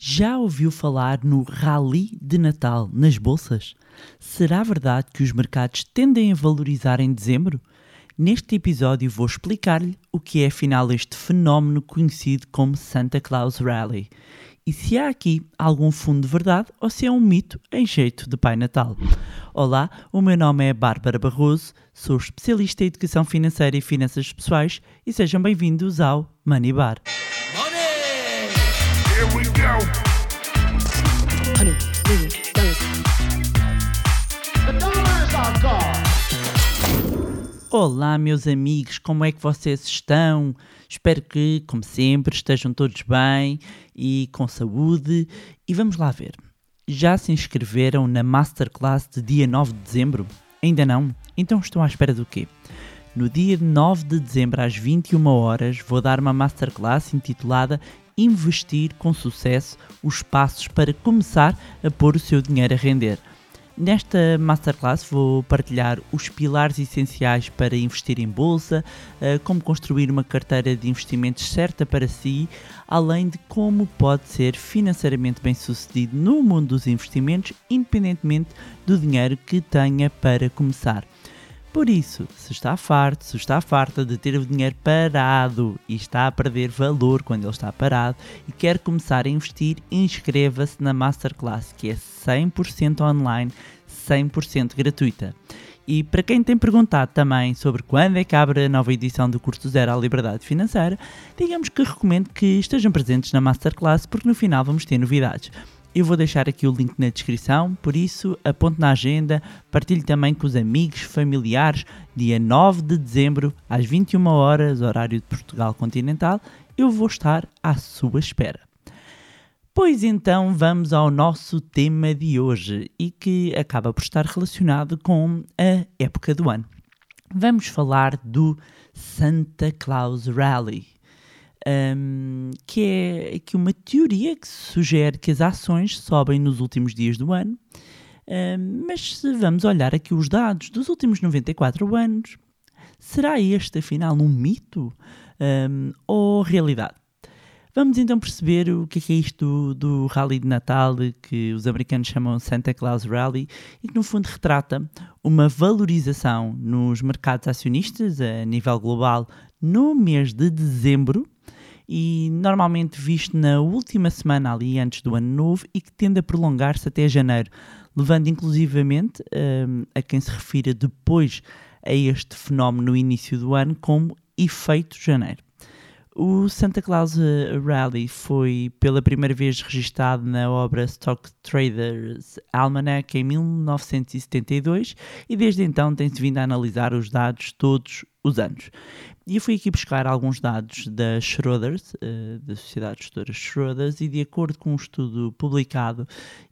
Já ouviu falar no rally de Natal nas bolsas? Será verdade que os mercados tendem a valorizar em dezembro? Neste episódio vou explicar-lhe o que é afinal este fenómeno conhecido como Santa Claus Rally e se há aqui algum fundo de verdade ou se é um mito em jeito de Pai Natal. Olá, o meu nome é Bárbara Barroso, sou especialista em educação financeira e finanças pessoais e sejam bem-vindos ao Money Bar. Here Olá, meus amigos, como é que vocês estão? Espero que, como sempre, estejam todos bem e com saúde. E vamos lá ver. Já se inscreveram na Masterclass de dia 9 de dezembro? Ainda não? Então estão à espera do quê? No dia 9 de dezembro, às 21 horas, vou dar uma Masterclass intitulada Investir com Sucesso os passos para começar a pôr o seu dinheiro a render. Nesta Masterclass vou partilhar os pilares essenciais para investir em bolsa, eh, como construir uma carteira de investimentos certa para si, além de como pode ser financeiramente bem sucedido no mundo dos investimentos, independentemente do dinheiro que tenha para começar. Por isso, se está farto, se está farta de ter o dinheiro parado e está a perder valor quando ele está parado e quer começar a investir, inscreva-se na Masterclass, que é 100% online, 100% gratuita. E para quem tem perguntado também sobre quando é que abre a nova edição do curso Zero à Liberdade Financeira, digamos que recomendo que estejam presentes na Masterclass porque no final vamos ter novidades. Eu vou deixar aqui o link na descrição, por isso aponte na agenda, partilhe também com os amigos, familiares, dia 9 de dezembro, às 21 horas, horário de Portugal continental, eu vou estar à sua espera. Pois então vamos ao nosso tema de hoje e que acaba por estar relacionado com a época do ano. Vamos falar do Santa Claus Rally um, que é aqui uma teoria que sugere que as ações sobem nos últimos dias do ano. Um, mas se vamos olhar aqui os dados dos últimos 94 anos, será este afinal um mito um, ou realidade? Vamos então perceber o que é, que é isto do, do Rally de Natal, que os americanos chamam Santa Claus Rally, e que no fundo retrata uma valorização nos mercados acionistas a nível global no mês de dezembro, e normalmente visto na última semana ali antes do ano novo e que tende a prolongar-se até janeiro, levando inclusivamente um, a quem se refira depois a este fenómeno no início do ano como efeito janeiro. O Santa Claus Rally foi pela primeira vez registado na obra Stock Traders Almanac em 1972 e desde então tem-se vindo a analisar os dados todos os anos. E eu fui aqui buscar alguns dados da Schroders, uh, da Sociedade Gestora Schroders, e de acordo com um estudo publicado,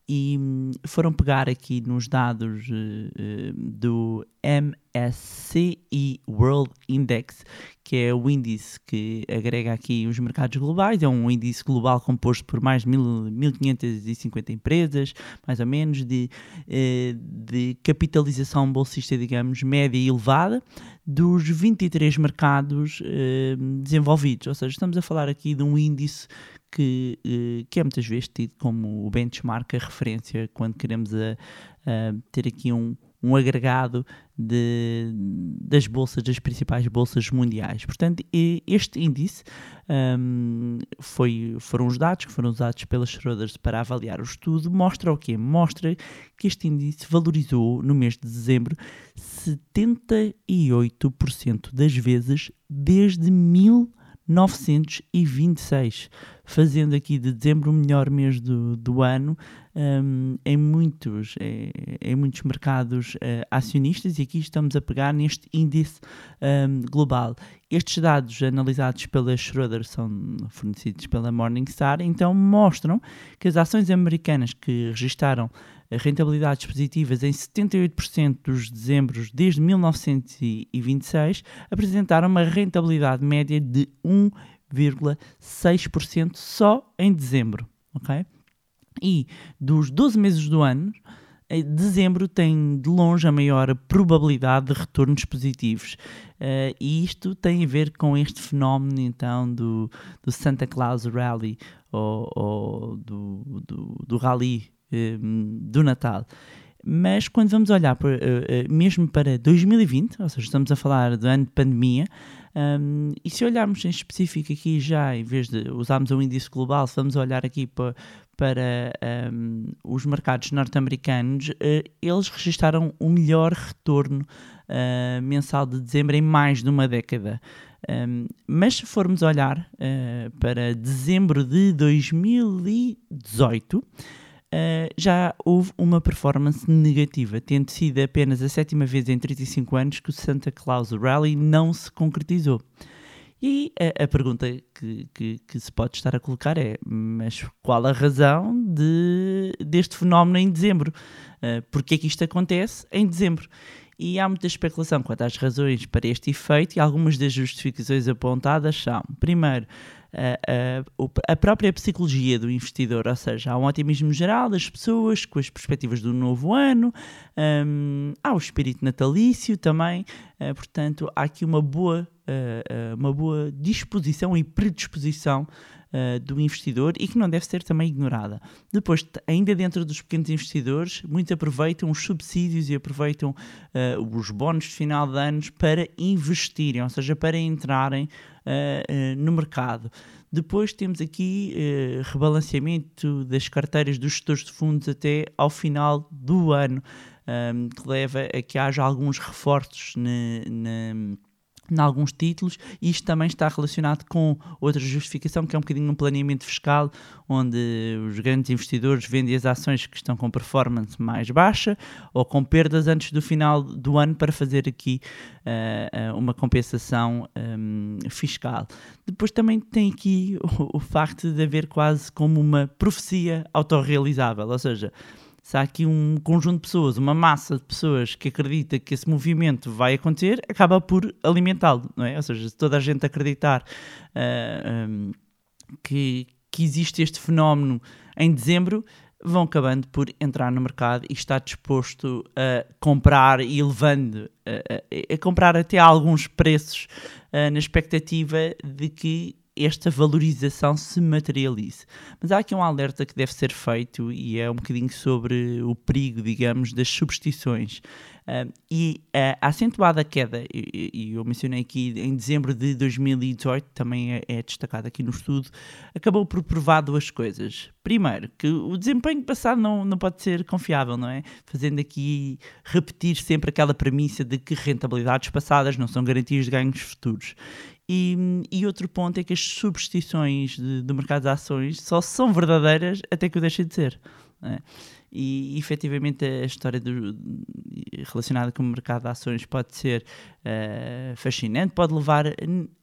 e um, foram pegar aqui nos dados uh, uh, do MSCI World Index, que é o índice que agrega aqui os mercados globais, é um índice global composto por mais de 1550 empresas, mais ou menos, de, de capitalização bolsista, digamos, média e elevada, dos 23 mercados eh, desenvolvidos. Ou seja, estamos a falar aqui de um índice que, eh, que é muitas vezes tido como o benchmark, a referência, quando queremos a, a ter aqui um, um agregado de, das bolsas, das principais bolsas mundiais. Portanto, este índice um, foi, foram os dados que foram usados pelas Schroders para avaliar o estudo. Mostra o quê? Mostra que este índice valorizou no mês de dezembro 78% das vezes desde 1926 fazendo aqui de dezembro o melhor mês do, do ano um, em, muitos, em, em muitos mercados uh, acionistas e aqui estamos a pegar neste índice um, global. Estes dados analisados pela Schroeder são fornecidos pela Morningstar, então mostram que as ações americanas que registaram rentabilidades positivas em 78% dos dezembros desde 1926 apresentaram uma rentabilidade média de 1 0,6% só em dezembro, ok? E dos 12 meses do ano, dezembro tem de longe a maior probabilidade de retornos positivos. Uh, e isto tem a ver com este fenómeno então do, do Santa Claus Rally ou, ou do, do rally eh, do Natal. Mas quando vamos olhar por, eh, eh, mesmo para 2020, ou seja, estamos a falar do ano de pandemia, um, e se olharmos em específico aqui já, em vez de usarmos o índice global, se vamos olhar aqui para, para um, os mercados norte-americanos, uh, eles registaram o melhor retorno uh, mensal de dezembro em mais de uma década. Um, mas se formos olhar uh, para dezembro de 2018, Uh, já houve uma performance negativa, tendo sido apenas a sétima vez em 35 anos que o Santa Claus Rally não se concretizou. E a, a pergunta que, que, que, se pode estar a colocar é: mas qual a razão de, deste fenómeno em dezembro? Uh, é que isto acontece em dezembro? E há muita especulação quanto às razões para este efeito, e algumas das justificações apontadas são: primeiro, a, a, própria psicologia do investidor, ou seja, há um otimismo geral das pessoas com as perspectivas do novo ano, um, há o espírito natalício também, uh, portanto, há aqui uma boa, uh, uma boa disposição e predisposição Uh, do investidor e que não deve ser também ignorada. Depois, ainda dentro dos pequenos investidores, muitos aproveitam os subsídios e aproveitam uh, os bónus de final de anos para investirem, ou seja, para entrarem uh, no mercado. Depois temos aqui uh, rebalanceamento das carteiras dos gestores de fundos até ao final do ano, um, que leva a que haja alguns reforços na, na em alguns títulos, e isto também está relacionado com outra justificação, que é um bocadinho um planeamento fiscal, onde os grandes investidores vendem as ações que estão com performance mais baixa ou com perdas antes do final do ano para fazer aqui uh, uma compensação um, fiscal. Depois também tem aqui o, o facto de haver quase como uma profecia autorrealizável, ou seja, se há aqui um conjunto de pessoas, uma massa de pessoas que acredita que esse movimento vai acontecer, acaba por alimentá-lo, não é? Ou seja, se toda a gente acreditar uh, ah, um, que, que existe este fenómeno em dezembro, vão acabando por entrar no mercado e estar disposto a comprar e levando a, a, a comprar até alguns preços uh, na expectativa de que esta valorização se materialize. Mas há aqui um alerta que deve ser feito e é um bocadinho sobre o perigo, digamos, das substituições. Uh, e a acentuada queda, e, e, eu mencionei aqui em dezembro de 2018, também é, é destacado aqui no estudo, acabou por provar duas coisas. Primeiro, que o desempenho passado não, não pode ser confiável, não é? Fazendo aqui repetir sempre aquela premissa de que rentabilidades passadas não são garantias de ganhos futuros. E, e, outro ponto é que as substituições de, do mercado de ações só são verdadeiras até que o deixem de ser. É? E efetivamente a história do, relacionada com o mercado de ações pode ser uh, fascinante, pode levar a,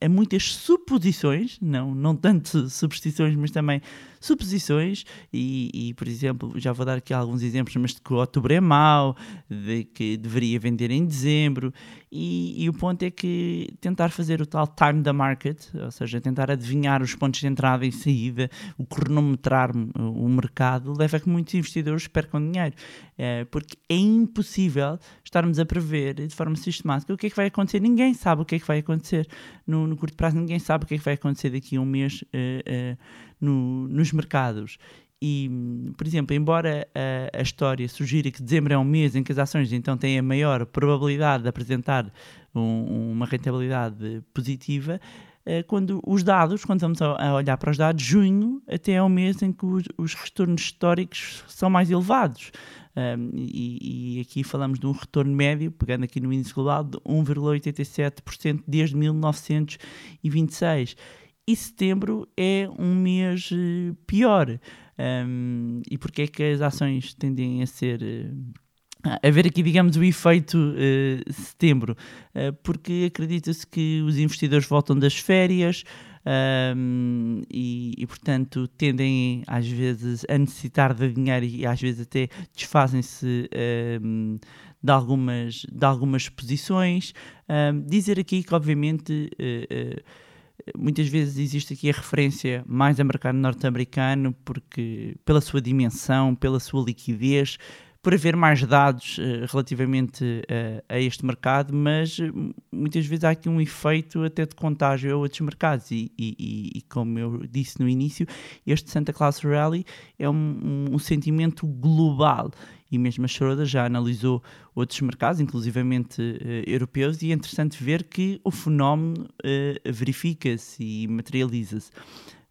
a, muitas suposições, não, não tanto superstições, mas também suposições. E, e, por exemplo, já vou dar aqui alguns exemplos, mas de que o outubro é mau, de que deveria vender em dezembro. E, e o ponto é que tentar fazer o tal time da market, ou seja, tentar adivinhar os pontos de entrada e saída, o cronometrar o mercado, leva a que muitos investidores percam dinheiro. É, porque é impossível estarmos a prever de forma sistemática o que é que vai acontecer. Ninguém sabe o que é que vai acontecer no, no curto prazo, ninguém sabe o que é que vai acontecer daqui a um mês uh, uh, no, nos mercados. E, por exemplo, embora a, a, história sugira que dezembro é um mês em que as ações então têm a maior probabilidade de apresentar um, uma rentabilidade positiva, eh, quando os dados, quando vamos a olhar para os dados, junho até é o mês em que os, os retornos históricos são mais elevados. Um, e, e, aqui falamos de um retorno médio, pegando aqui no índice global, de 1,87% desde 1926. E setembro é um mês eh, pior. Um, e porquê é que as ações tendem a ser a ver aqui, digamos, o efeito uh, setembro, uh, porque acredita-se que os investidores voltam das férias um, e, e, portanto, tendem às vezes a necessitar de dinheiro e às vezes até desfazem-se um, de, algumas, de algumas posições. Um, dizer aqui que, obviamente, uh, muitas vezes existe aqui a referência mais a mercado norte-americano porque pela sua dimensão, pela sua liquidez, por haver mais dados eh, relativamente eh, a este mercado, mas eh, muitas vezes há aqui um efeito até de contágio a outros mercados e, e- e- como eu disse no início, este Santa Claus Rally é um, um- sentimento global e mesmo a Schroeder já analisou outros mercados, inclusivamente eh, europeus, e é interessante ver que o fenómeno eh, verifica-se e materializa-se.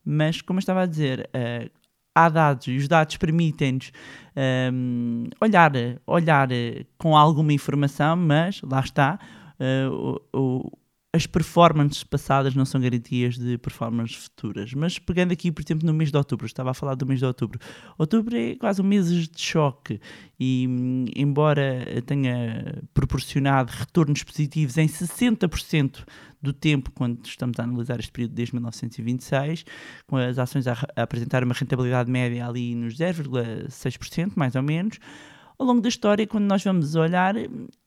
Mas, como eu estava a dizer, eh, há dados e os dados permitem-nos ehm, olhar, olhar com alguma informação, mas lá está, eh, o- o- as performances passadas não são garantias de performances futuras. Mas pegando aqui, por exemplo, no mês de outubro, estava a falar do mês de outubro. Outubro é quase um mês de choque e, embora tenha proporcionado retornos positivos em 60% do tempo quando estamos a analisar este período desde 1926, com as ações a, a apresentar uma rentabilidade média ali nos 0,6%, mais ou menos, ao longo da história, quando nós vamos olhar,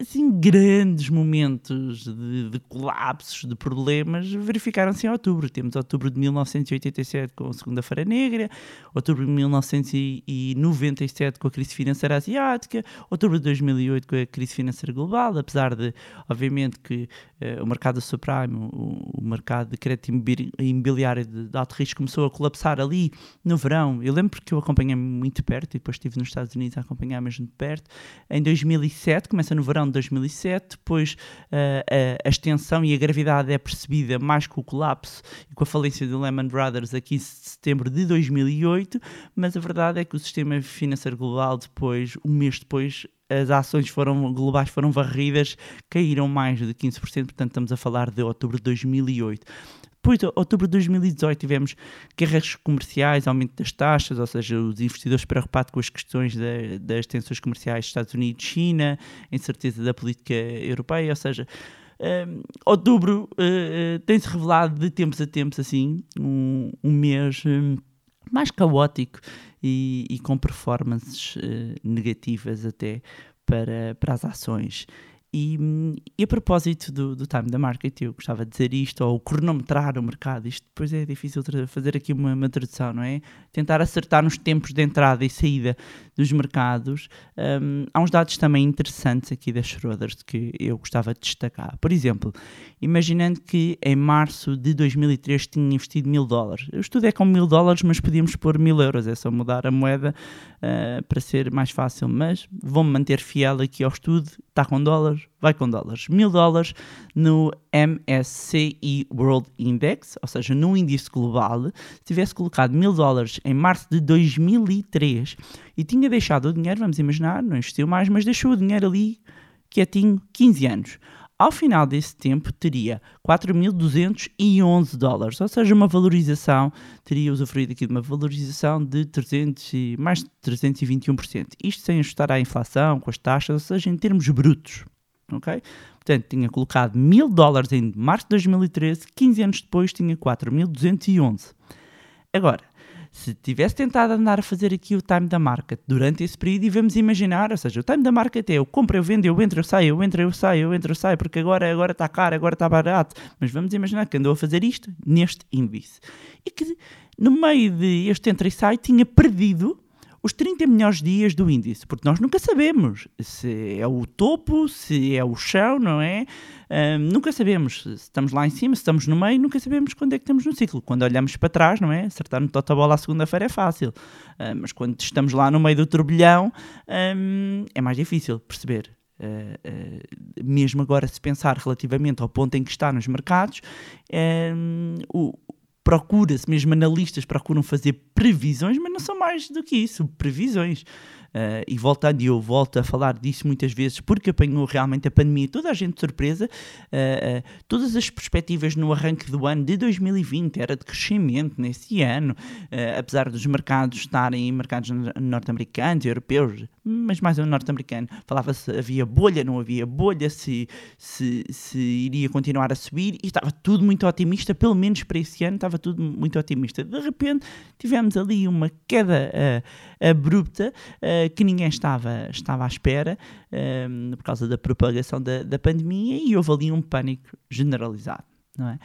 assim, grandes momentos de, de colapsos, de problemas, verificaram-se em outubro. Temos outubro de 1987 com a Segunda-feira Negra, outubro de 1997 com a crise financeira asiática, outubro de 2008 com a crise financeira global, apesar de, obviamente, que eh, o mercado subprime, o, o mercado de crédito imobi- imobiliário de, de alto risco começou a colapsar ali no verão. Eu lembro que eu acompanhei muito perto e depois estive nos Estados Unidos a acompanhar mesmo de perto. Em 2007, começa no verão de 2007, depois a, a extensão e a gravidade é percebida mais com o colapso e com a falência do Lehman Brothers a 15 de setembro de 2008, mas a verdade é que o sistema financeiro global depois, um mês depois, as ações foram, globais foram varridas, caíram mais de 15%, portanto estamos a falar de outubro de 2008. Depois, de outubro de 2018, tivemos guerras comerciais, aumento das taxas, ou seja, os investidores preocupados com as questões da- das tensões comerciais Estados Unidos-China, incerteza da política europeia, ou seja, um, outubro uh, tem-se revelado de tempos a tempos assim um, um mês um, mais caótico e, e com performances uh, negativas até para, para as ações. E, e a propósito do, do time da market, eu gostava de dizer isto, ou cronometrar o mercado, isto depois é difícil fazer aqui uma, uma tradução, não é? Tentar acertar nos tempos de entrada e saída dos mercados. Hum, há uns dados também interessantes aqui da Schroders que eu gostava de destacar. Por exemplo, imaginando que em março de 2003 tinha investido mil dólares. O estudo é com mil dólares, mas podíamos pôr mil euros, é só mudar a moeda ah, para ser mais fácil. Mas vou-me manter fiel aqui ao estudo, está com dólares, vai com dólares. Mil dólares no MSCI World Index, ou seja, no índice global, se tivesse colocado mil dólares em março de 2003 e tinha deixado o dinheiro, vamos imaginar, não investiu mais, mas deixou o dinheiro ali quietinho 15 anos. Ao final desse tempo teria 4.211 dólares, ou seja, uma valorização, teria usufruído aqui de uma valorização de 300 e, mais de 321%. Isto sem ajustar à inflação, com as taxas, ou seja, em termos brutos. Ok? Portanto, tinha colocado 1.000 dólares em março de 2013, 15 anos depois tinha 4.211. Agora, se tivesse tentado andar a fazer aqui o time da market durante esse período e vamos imaginar, ou seja, o time da market é eu compro, eu vendo, eu entro, eu saio, eu entro, eu saio, eu entro, eu saio, porque agora agora está caro, agora está barato, mas vamos imaginar que andou a fazer isto neste índice e que no meio de este entra e sai tinha perdido os 30 melhores dias do índice, porque nós nunca sabemos se é o topo, se é o chão, não é? Ahm, nunca sabemos se estamos lá em cima, se estamos no meio, nunca sabemos quando é que estamos no ciclo. Quando olhamos para trás, não é? Acertar no totobola à segunda-feira é fácil, Ah, mas quando estamos lá no meio do turbilhão ahm, é mais difícil perceber. Uh, uh, mesmo agora, se pensar relativamente ao ponto em que está nos mercados, um, o- procura-se, mesmo analistas procuram fazer previsões, mas não são mais do que isso, previsões. Uh, e voltando, e eu volto a falar disso muitas vezes, porque apanhou realmente a pandemia, toda a gente de surpresa, uh, uh, todas as perspectivas no arranque do ano de 2020 era de crescimento nesse ano, apesar dos mercados estarem mercados nor- norte-americanos, europeus, mas mais o norte-americano, falava-se havia bolha, não havia bolha, se, se, se iria continuar a subir, e estava tudo muito otimista, pelo menos para esse ano estava tudo muito otimista. De repente tivemos ali uma queda uh, abrupta uh, que ninguém estava, estava à espera um, por causa da propagação da, da pandemia e houve ali um pânico generalizado. Não é?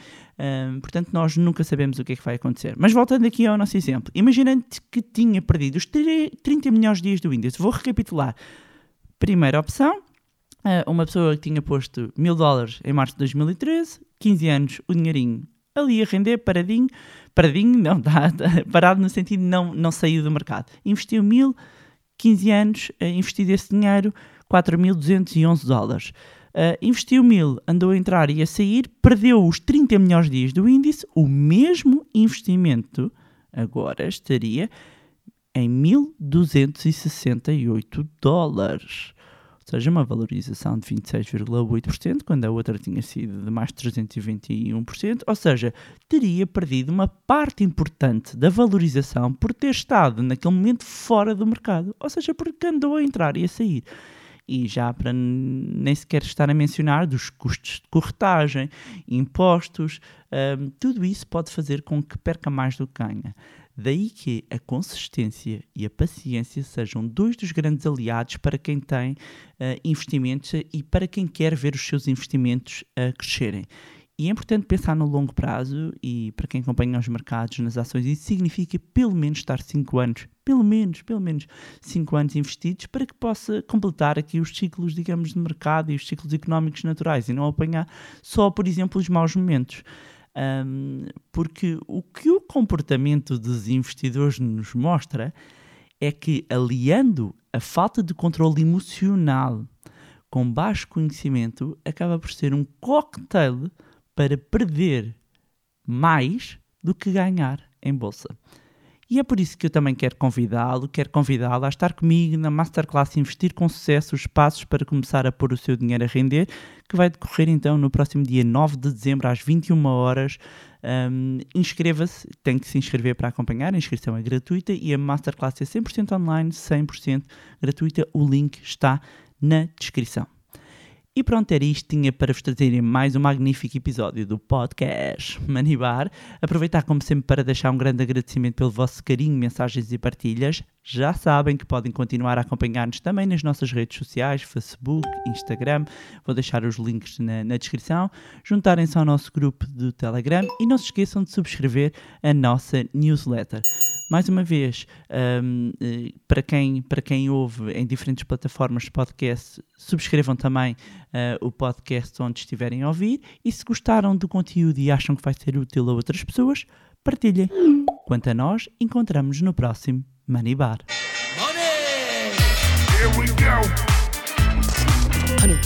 Portanto, nós nunca sabemos o que é que vai acontecer. Mas voltando aqui ao nosso exemplo, imaginando que tinha perdido os tri- 30 melhores dias do índice, vou recapitular. Primeira opção, uma pessoa que tinha posto mil dólares em março de 2013, 15 anos, o dinheirinho ali a render, paradinho, paradinho, não, tá, tá, parado no sentido de não, não sair do mercado. Investiu mil, 15 anos, eh, investido esse dinheiro, 4.211 dólares. Uh, investiu mil, andou a entrar e a sair, perdeu os 30 melhores dias do índice, o mesmo investimento agora estaria em 1.268 dólares. Seja, uma valorização de 26,8%, quando a outra tinha sido de mais de 321%. Ou seja, teria perdido uma parte importante da valorização por ter estado naquele momento fora do mercado. Ou seja, porque andou a entrar e a sair e já para nem sequer estar a mencionar dos custos de corretagem, impostos, um, tudo isso pode fazer com que perca mais do que ganha. Daí que a consistência e a paciência sejam dois dos grandes aliados para quem tem uh, investimentos e para quem quer ver os seus investimentos uh, crescerem. E é importante pensar no longo prazo e para quem acompanha os mercados nas ações, isso significa pelo menos estar 5 anos, pelo menos, pelo menos 5 anos investidos para que possa completar aqui os ciclos, digamos, de mercado e os ciclos económicos naturais e não apanhar só, por exemplo, os maus momentos. Um, porque o que o comportamento dos investidores nos mostra é que, aliando a falta de controle emocional com baixo conhecimento, acaba por ser um cocktail para perder mais do que ganhar em bolsa. E é por isso que eu também quero convidá-lo, quero convidá-lo a estar comigo na Masterclass Investir com Sucesso, os passos para começar a pôr o seu dinheiro a render, que vai decorrer então no próximo dia 9 de dezembro às 21 horas. Um, inscreva-se, tem que se inscrever para acompanhar, a inscrição é gratuita e a Masterclass é 100% online, 100% gratuita. O link está na descrição. E pronto, era isto. Tinha para vos trazerem mais um magnífico episódio do podcast Manibar. Aproveitar, como sempre, para deixar um grande agradecimento pelo vosso carinho, mensagens e partilhas. Já sabem que podem continuar a acompanhar-nos também nas nossas redes sociais, Facebook, Instagram. Vou deixar os links na, na descrição. Juntarem-se ao nosso grupo do Telegram e não se esqueçam de subscrever a nossa newsletter mais uma vez, um, para, quem, para quem ouve em diferentes plataformas de podcast, subscrevam também uh, o podcast onde estiverem a ouvir. E se gostaram do conteúdo e acham que vai ser útil a outras pessoas, partilhem. Quanto a nós, encontramos no próximo Money Bar. Money! Here we go. Honey,